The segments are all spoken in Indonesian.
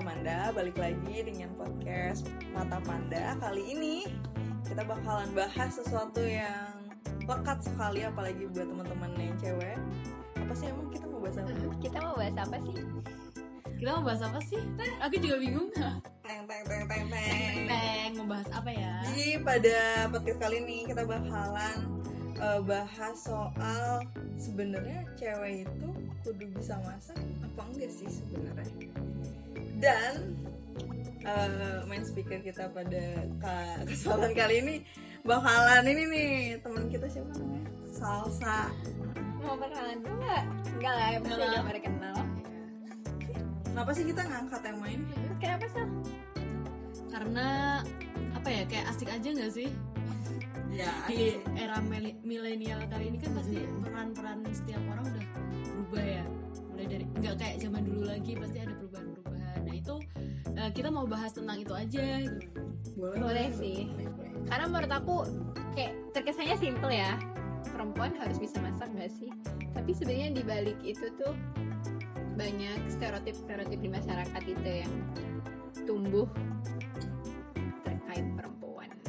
Manda, balik lagi dengan podcast Mata Panda Kali ini kita bakalan bahas sesuatu yang lekat sekali apalagi buat teman-teman yang cewek Apa sih emang kita mau bahas apa? Kita mau bahas apa sih? Kita mau bahas apa sih? Aku juga bingung. Teng teng teng teng teng Teng, mau bahas apa ya? Jadi pada podcast kali ini kita bakalan eh, bahas soal sebenarnya cewek itu kudu bisa masak apa enggak sih sebenarnya dan eh, main speaker kita pada kesempatan kali ini bakalan ini nih teman kita siapa namanya salsa Mau perkenalan dulu nggak? Enggak lah, yang pasti udah pada kenal kenapa sih kita ngangkat tema ini Kenapa sih? Karena apa ya? Kayak asik aja nggak sih? Ya Di era milenial kali ini kan pasti peran-peran setiap orang udah berubah ya. Mulai dari nggak kayak zaman dulu lagi pasti ada perubahan-perubahan. Nah itu eh, kita mau bahas tentang itu aja. gitu. boleh Boleh sih. Karena menurut aku kayak terkesannya simple ya Perempuan harus bisa masak nggak sih? Tapi sebenarnya di balik itu tuh banyak stereotip-stereotip di masyarakat itu yang tumbuh.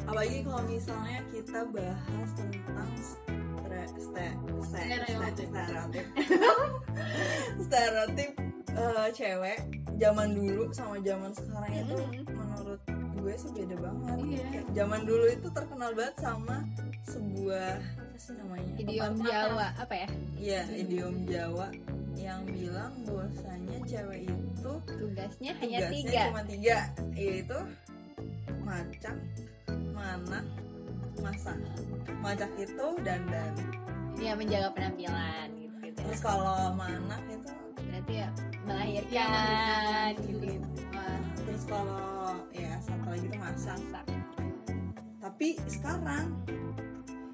Apalagi kalau misalnya kita bahas tentang Stereotip. stereotip stereotip eh, cewek zaman dulu sama zaman sekarang itu Mhm. menurut gue sih beda banget Iya. Kayak zaman dulu itu terkenal banget sama sebuah apa sih namanya Idiom Pepatah. Jawa apa ya? iya idiom Jawa yang bilang bahwasanya cewek itu Tugasnya hanya tugasnya tiga. cuma tiga yaitu macak mana masak macak itu dandan Ya menjaga penampilan gitu, gitu. terus kalau manak itu berarti ya Iya, melahirkan melahirkan gitu. gitu. Terus kalau ya satu lagi itu masak Masak. tapi sekarang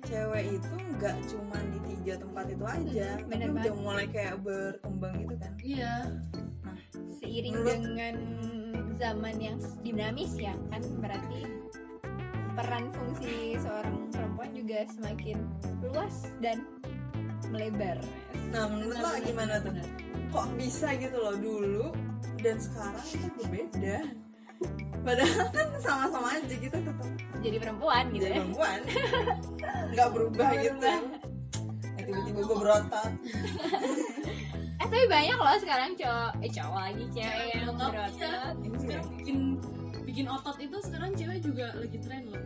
cewek itu nggak cuma di tiga tempat itu aja tapi bener udah mulai kayak berkembang gitu kan Iya. Seiring Menurut- dengan zaman yang dinamis ya kan berarti peran fungsi seorang perempuan juga semakin luas dan melebar. nah menurut lo gimana tuh kok bisa gitu loh dulu dan sekarang itu berbeda padahal kan sama-sama aja gitu tetap Jadi perempuan gitu jadi ya. perempuan nggak berubah gitu. Eh, tiba-tiba gue berotot Eh tapi banyak loh sekarang cowok eh cowok lagi cewek yang Berotot. Iya. Sekarang bikin bikin otot itu sekarang cewek juga lagi tren loh.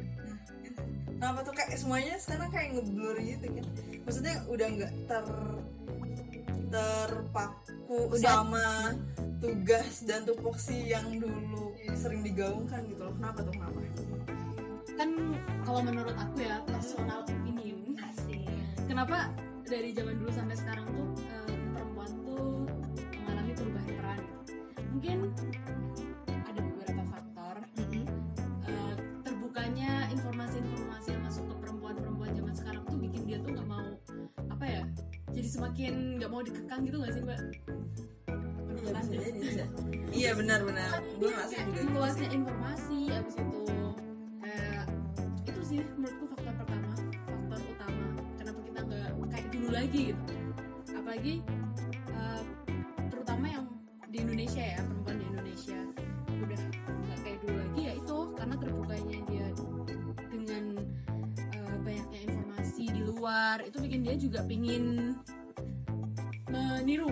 Kenapa tuh kayak semuanya sekarang kayak ngeblur gitu kan Maksudnya udah nggak ter terpaku Udah. sama tugas dan tupoksi yang dulu sering digaungkan gitu loh Kenapa tuh kenapa? Kan kalau menurut aku ya personal opinion. Asik. Kenapa dari zaman dulu sampai sekarang tuh eh, perempuan tuh mengalami perubahan peran? Mungkin semakin nggak mau dikekang gitu nggak sih mbak? Iya benar-benar Gue ngerasa kayak juga. Meluasnya informasi abis itu kayak itu sih menurutku faktor pertama faktor utama kenapa kita nggak kayak dulu lagi gitu. Apalagi eh, terutama yang di Indonesia ya perempuan di Indonesia. Udah nggak kayak dulu lagi ya itu karena terbukanya dia dengan eh, banyaknya informasi di luar itu bikin dia juga pingin meniru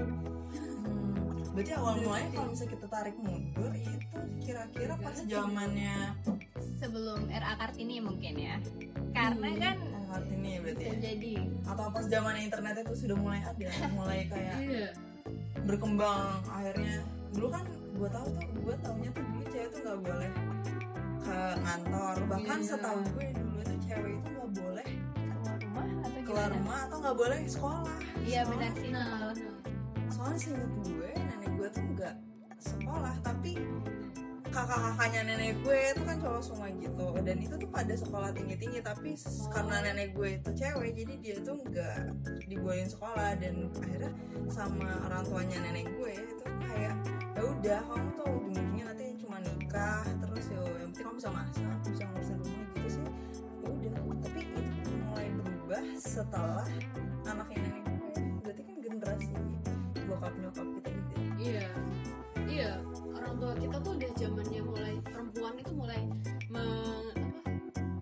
Hmm, Berarti awal mulanya kalau misalnya kita tarik mundur itu kira-kira pas zamannya Sebelum RA Kartini mungkin ya. Karena kan Kartini berarti bisa ya? jadi atau pas zaman internet itu sudah mulai ada mulai kayak iya berkembang akhirnya dulu kan gue tahu tuh gue taunya tuh dulu cewek tuh nggak boleh ke kantor bahkan Iya. setahu gue dulu tuh cewek itu nggak boleh keluar rumah atau nggak boleh sekolah. Iya benar sih. nah soalnya seinget gue nenek gue tuh nggak sekolah. Tapi kakak-kakaknya nenek gue itu kan cowok semua gitu. Dan itu tuh pada sekolah tinggi-tinggi. Tapi s- karena nenek gue itu cewek jadi dia tuh nggak dibolehin sekolah. Dan akhirnya sama orang tuanya nenek gue itu kayak ya udah kamu tuh ujung-ujungnya nanti cuma nikah. Terus ya yang penting kamu bisa masak bisa ngurusin berubah setelah anaknya nenek gue berarti kan generasi bokap nyokap kita gitu ya. iya. Iya. Orang tua kita tuh udah zamannya mulai perempuan itu mulai me-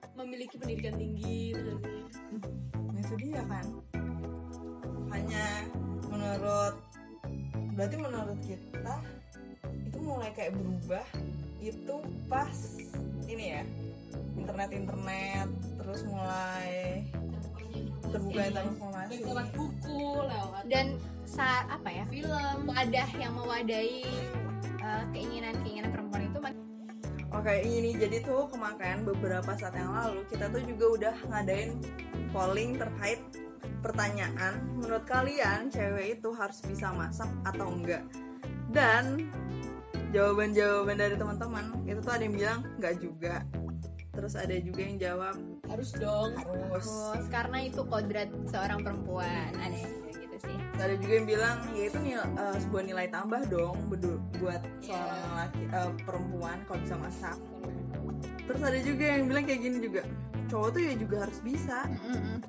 apa, memiliki pendidikan tinggi gitu sih Nah, itu dia kan. Hanya menurut berarti menurut kita itu mulai kayak berubah itu pas ini ya internet internet terus mulai terbuka informasi lewat buku lewat dan saat apa ya film. wadah yang mewadahi uh, keinginan-keinginan perempuan itu Oke ini jadi tuh kemarin beberapa saat yang lalu kita tuh juga udah ngadain polling terkait pertanyaan menurut kalian cewek itu harus bisa masak atau enggak? Dan jawaban-jawaban dari teman-teman itu tuh ada yang bilang enggak juga. Terus ada juga yang jawab harus dong. Harus Terus, karena itu kodrat seorang perempuan. Ada bilang gitu sih. Ada juga yang bilang ya itu nil- eh, sebuah nilai tambah dong buat seorang laki eh, perempuan kalau bisa masak. Terus ada juga yang bilang kayak gini juga cowok tuh ya juga harus bisa. Mm-mm.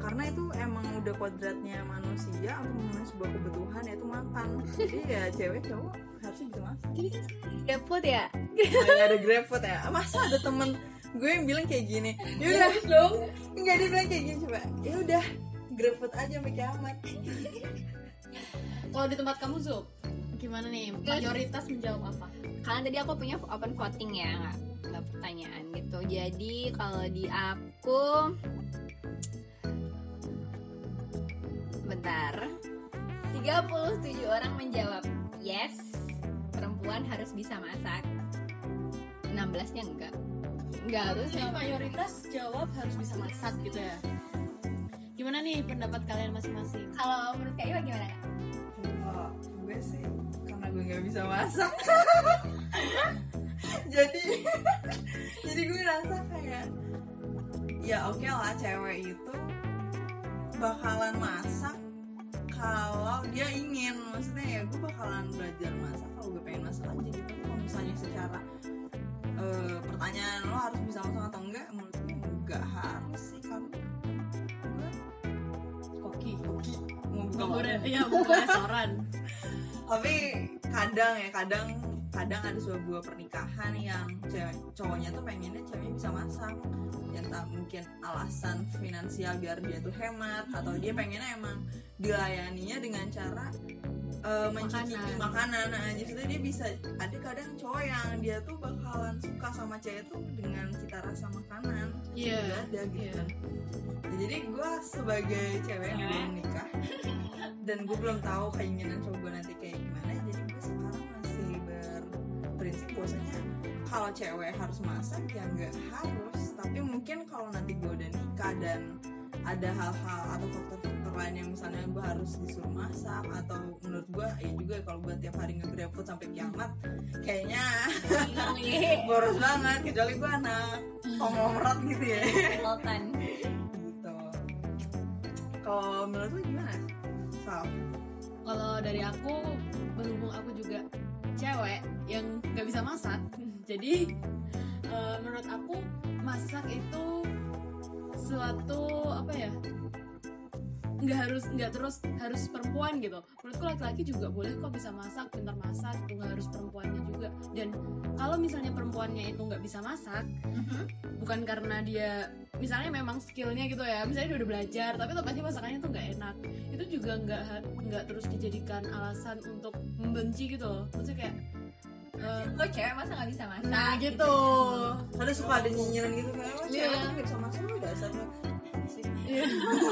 karena itu emang udah kodratnya manusia untuk memenuhi sebuah kebutuhan yaitu makan. Jadi ya cewek cowok harusnya bisa masak. Jadi kan ya? Nggak ada grabfood ya. Masa ada temen gue yang bilang kayak gini ya udah harus dong. Nggak dia bilang kayak gini coba ya udah grabfood aja sampai kiamat. Kalau di tempat kamu Zul gimana nih? Mayoritas menjawab apa? Kalian tadi aku punya open voting ya nggak nggak pertanyaan gitu. Jadi kalau di aku bentar. 37 orang menjawab yes perempuan harus bisa masak. 16 nya enggak enggak harus Jadi mayoritas jawab harus bisa masak gitu ya? Gimana nih pendapat kalian masing-masing? Kalau menurut Kak Iwa gimana? Kalau gue sih karena gue nggak bisa masak. Jadi jadi gue rasa kayak ya oke lah cewek itu bakalan masak kalau dia ingin. Maksudnya ya gue bakalan belajar masak kalau gue pengen masak aja gitu. Kalau misalnya secara eh, pertanyaan lo harus bisa masak atau enggak? Menurut gue enggak harus sih kan koki. Hoki mau buka buka warung. iya buka restoran. Tapi kadang ya kadang kadang ada sebuah pernikahan yang cewek cowoknya tuh pengennya ceweknya bisa masak. Ya entah mungkin alasan finansial biar dia tuh hemat atau dia pengennya emang dilayaninya dengan cara eh, mencicipi Makanan. makanan nah justru dia bisa ada kadang cowok yang dia tuh bakalan suka sama cewek tuh dengan cita rasa makanan Iya. Juga ada gitu kan Ya, jadi gue sebagai cewek yang belum nikah dan gue belum tahu keinginan cowok gue nanti kayak gimana jadi gue sekarang masih berprinsip bahwasanya kalau cewek harus masak ya nggak harus tapi mungkin kalau nanti gue udah nikah dan ada hal-hal atau faktor-faktor lain yang misalnya gue harus disuruh masak atau menurut gue ya juga kalau gue tiap hari nge food sampai kiamat kayaknya boros banget kecuali gue anak konglomerat gitu ya. Sultan gitu. Kalau menurut lu gimana Sal? kalau dari aku berhubung aku juga cewek yang nggak bisa masak jadi eh, menurut aku masak itu suatu apa ya nggak harus nggak terus harus perempuan gitu. Menurutku laki-laki juga boleh kok bisa masak pintar masak itu nggak harus perempuannya juga. Dan kalau misalnya perempuannya itu nggak bisa masak bukan karena dia misalnya memang skillnya gitu ya misalnya dia udah belajar tapi tetap aja masakannya tuh nggak enak itu juga nggak nggak terus dijadikan alasan untuk membenci gitu loh. Maksudnya kayak eh, lo cewek masa nggak bisa masak? Nah gitu. Kadang suka ada nyinyiran gitu kan. "Wah, Iya. cewek tuh nggak bisa masak dasar lu." Sih. Iya.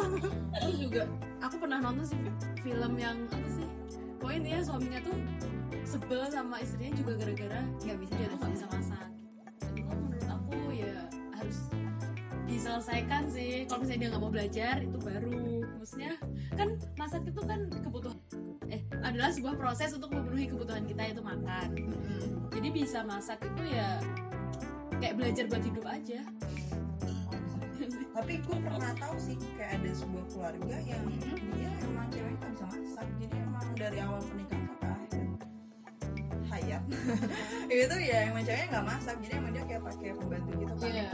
terus juga aku pernah nonton sih fi- film yang apa sih? Pokoknya intinya suaminya tuh sebel sama istrinya juga gara-gara nggak bisa dia tuh nggak bisa masak. Itu kan menurut aku ya harus diselesaikan sih. Kalau misalnya dia nggak mau belajar itu baru. Maksudnya kan masak itu kan kebutuhan eh adalah sebuah proses untuk memenuhi kebutuhan kita yaitu makan. Jadi bisa masak itu ya kayak belajar buat hidup aja Tapi gue pernah tahu sih kayak ada sebuah keluarga yang dia emang cewek nggak bisa masak. Jadi emang dari awal pernikahan sampai akhir hayat. Itu ya emang ceweknya nggak masak. Jadi emang dia kayak pakai pembantu gitu kan. Iya.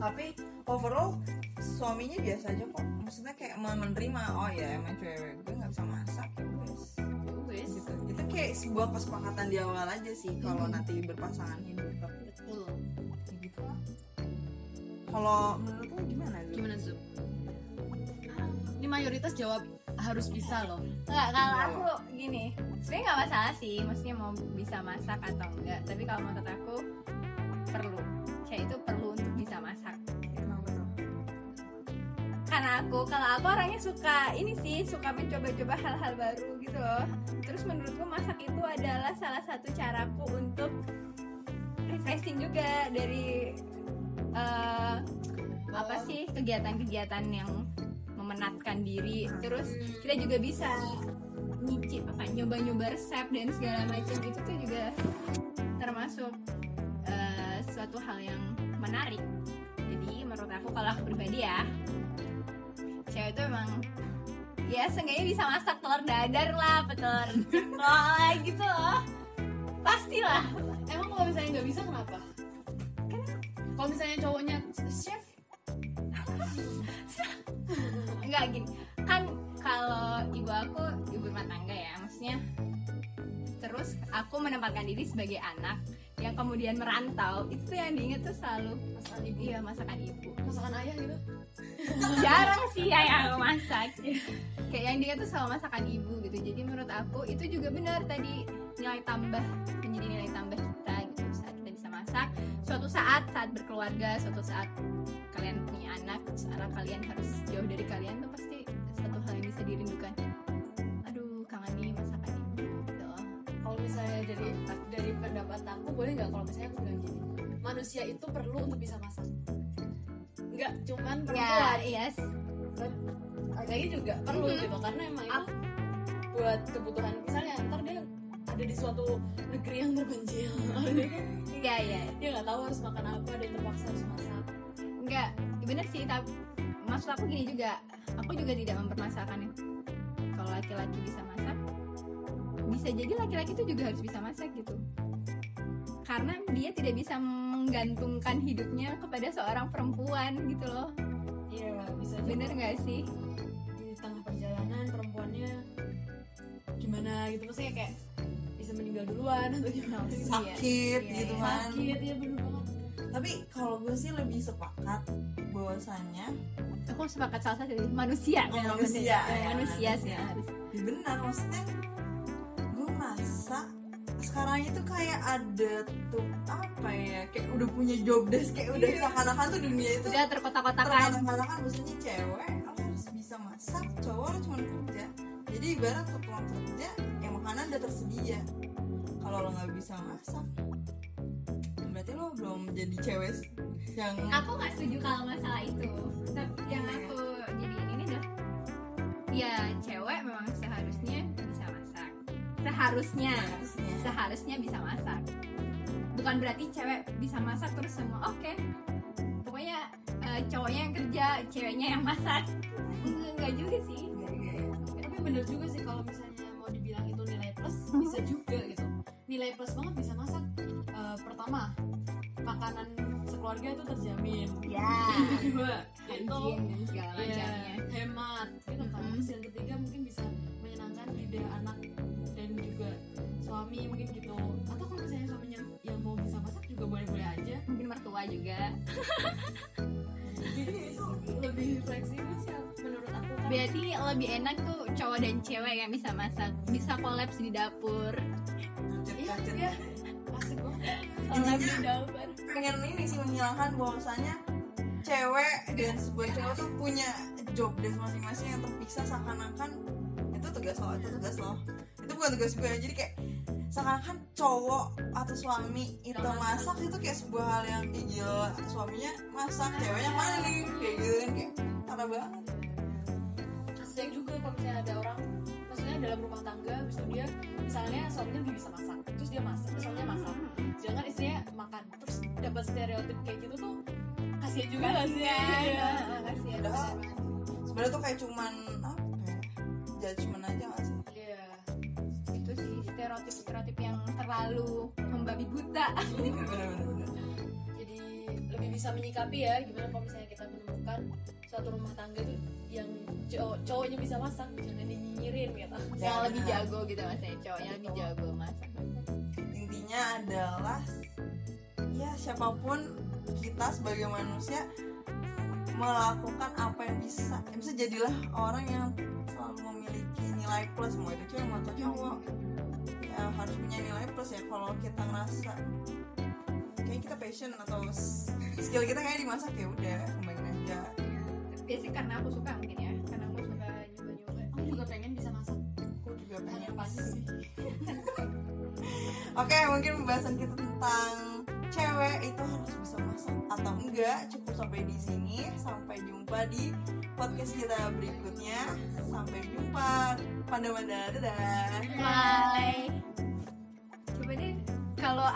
Tapi overall suaminya biasa aja kok. Maksudnya kayak mau menerima oh ya emang cewek gue nggak bisa masak ya wes. Wes. Gitu. Itu kayak sebuah kesepakatan di awal aja sih kalau Hmm. nanti berpasangan hidup kalau menurut lo gimana Zul? gimana Zul? Ini mayoritas jawab harus bisa loh. Enggak, kalau aku gini sebenarnya nggak masalah sih maksudnya mau bisa masak atau enggak tapi kalau menurut aku perlu. Cewek itu perlu untuk bisa masak. Karena aku kalau aku orangnya suka ini sih suka mencoba-coba hal-hal baru gitu loh. Terus menurutku masak itu adalah salah satu caraku untuk refreshing juga dari eh, apa sih kegiatan-kegiatan yang memenatkan diri. Terus kita juga bisa nyicip apa nyoba-nyoba resep dan segala macam. Itu tuh juga termasuk eh, suatu hal yang menarik. Jadi menurut aku kalau aku pribadi ya cewek itu emang ya seenggaknya bisa masak telur dadar lah telur lah gitu loh. Pastilah. Emang kalau misalnya nggak bisa kenapa kalau misalnya cowoknya chef? Enggak gini. Kan kalau ibu aku ibu rumah tangga ya maksudnya. Terus aku menempatkan diri sebagai anak yang kemudian merantau. Itu tuh yang diinget tuh selalu masakan ibu. Iya masakan ibu. Masakan ayah gitu? Jarang sih ya yang aku masak kayak yang diinget tuh selalu masakan ibu gitu. Jadi menurut aku itu juga benar tadi nilai tambah menjadi nilai tambah kita bisa suatu saat saat berkeluarga suatu saat kalian punya anak secara kalian harus jauh dari kalian tuh pasti satu hal yang bisa dirindukan. Aduh kangen nih masakan ibu gitu. Kalau misalnya dari dari pendapat aku boleh nggak kalau misalnya aku bilang gini? Manusia itu perlu untuk bisa masak. Nggak cuman ya perempuan yes. lagi juga perlu Mhm. gitu. Karena emang itu buat kebutuhan misalnya ntar dia ada di suatu negeri yang terpencil. Iya iya. Dia nggak tahu harus makan apa dia terpaksa harus masak. Enggak bener sih tapi maksud aku gini juga. Aku juga tidak mempermasalahkan ya. kalau laki-laki bisa masak bisa jadi laki-laki itu juga harus bisa masak gitu. Karena dia tidak bisa menggantungkan hidupnya kepada seorang perempuan gitu loh. Iya bisa aja bener nggak sih? Di tengah perjalanan perempuannya gimana gitu. Maksudnya kayak bisa meninggal duluan atau gimana? Iya, sakit iya, gitu iya. kan. Sakit ya bener banget. Tapi kalau gue sih lebih sepakat bahwasannya aku sepakat salah satu manusia. Oh, memang manusia, bener. ya, manusia sih manusia. harus. Ya benar maksudnya gue merasa sekarang itu kayak ada tuh apa ya kayak udah punya job desk kayak udah seakan-akan tuh dunia itu udah terkotak-kotakan. terkadang-kadang maksudnya cewek harus bisa masak cowok cuma kerja. Jadi ibarat pulang kerja makanan udah tersedia. Kalau lo nggak bisa masak berarti lo belum jadi cewek yang aku nggak setuju kalau masalah itu. Tapi yang aku jadi ini dah ya cewek memang seharusnya bisa masak. Seharusnya. Harusnya seharusnya bisa masak. Bukan berarti cewek bisa masak terus semua oke. Pokoknya eh, cowoknya yang kerja ceweknya yang masak. Enggak, enggak juga sih tapi bener juga sih kalau misalnya mau dibilang itu nilai plus bisa juga gitu. Nilai plus banget bisa masak. Eh, pertama makanan sekeluarga itu terjamin. Ya. Yang kedua itu hygiene dan segala ya, hemat. Gitu kan Mm-mm. Terus yang ketiga mungkin bisa menyenangkan lidah anak dan juga suami mungkin gitu. Atau kalau misalnya suaminya yang mau bisa masak juga boleh-boleh aja. Mungkin mertua juga. Jadi itu lebih fleksibel sih menurut aku. Kan berarti lebih enak tuh cowok dan cewek yang bisa masak bisa kolaps di dapur. Iya, iya. asik banget. Kolaps di dapur. pengen ini sih menghilangkan bahwasanya cewek dan sebuah cewek tuh punya job desk masing-masing yang terpisah seakan-akan itu tugas lo itu tugas lo itu bukan tugas gue jadi kayak seakan-akan cowok atau suami itu masak. itu kayak sebuah hal yang gila. Suaminya masak ceweknya maling kayak gitu kan kayak parah banget dan juga kalau misalnya ada orang maksudnya dalam rumah tangga habis itu dia misalnya suaminya lebih bisa masak terus dia masak suaminya masak. Sedangkan istrinya makan terus dapat stereotip kayak gitu tuh kasihan juga gak sih? Kasihan. Iya. kasihan. Padahal sebenarnya tuh kayak cuman apa ya judgement aja gak sih? Iya. itu sih stereotip stereotip yang terlalu membabi buta. Jadi lebih bisa menyikapi ya gimana kalau misalnya kita menemukan suatu rumah tangga tuh yang cowok cowoknya bisa masak jangan dinyinyirin gitu. Ya, yang lebih jago gitu maksudnya cowoknya lebih jago masak. Intinya adalah ya siapa pun kita sebagai manusia melakukan apa yang bisa. Ya, bisa jadilah orang yang selalu memiliki nilai plus. Mau itu cewek mau itu cowok. Ya harus punya nilai plus ya kalau kita ngerasa kayak kita passion atau skill kita kayak dimasak ya udah kembangin aja. Biasanya karena aku suka mungkin ya Oke, mungkin pembahasan kita tentang cewek itu harus bisa masak atau enggak cukup sampai di sini. Sampai jumpa di podcast kita berikutnya. Sampai jumpa. Panda-panda, dadah. Bye. Coba deh kalau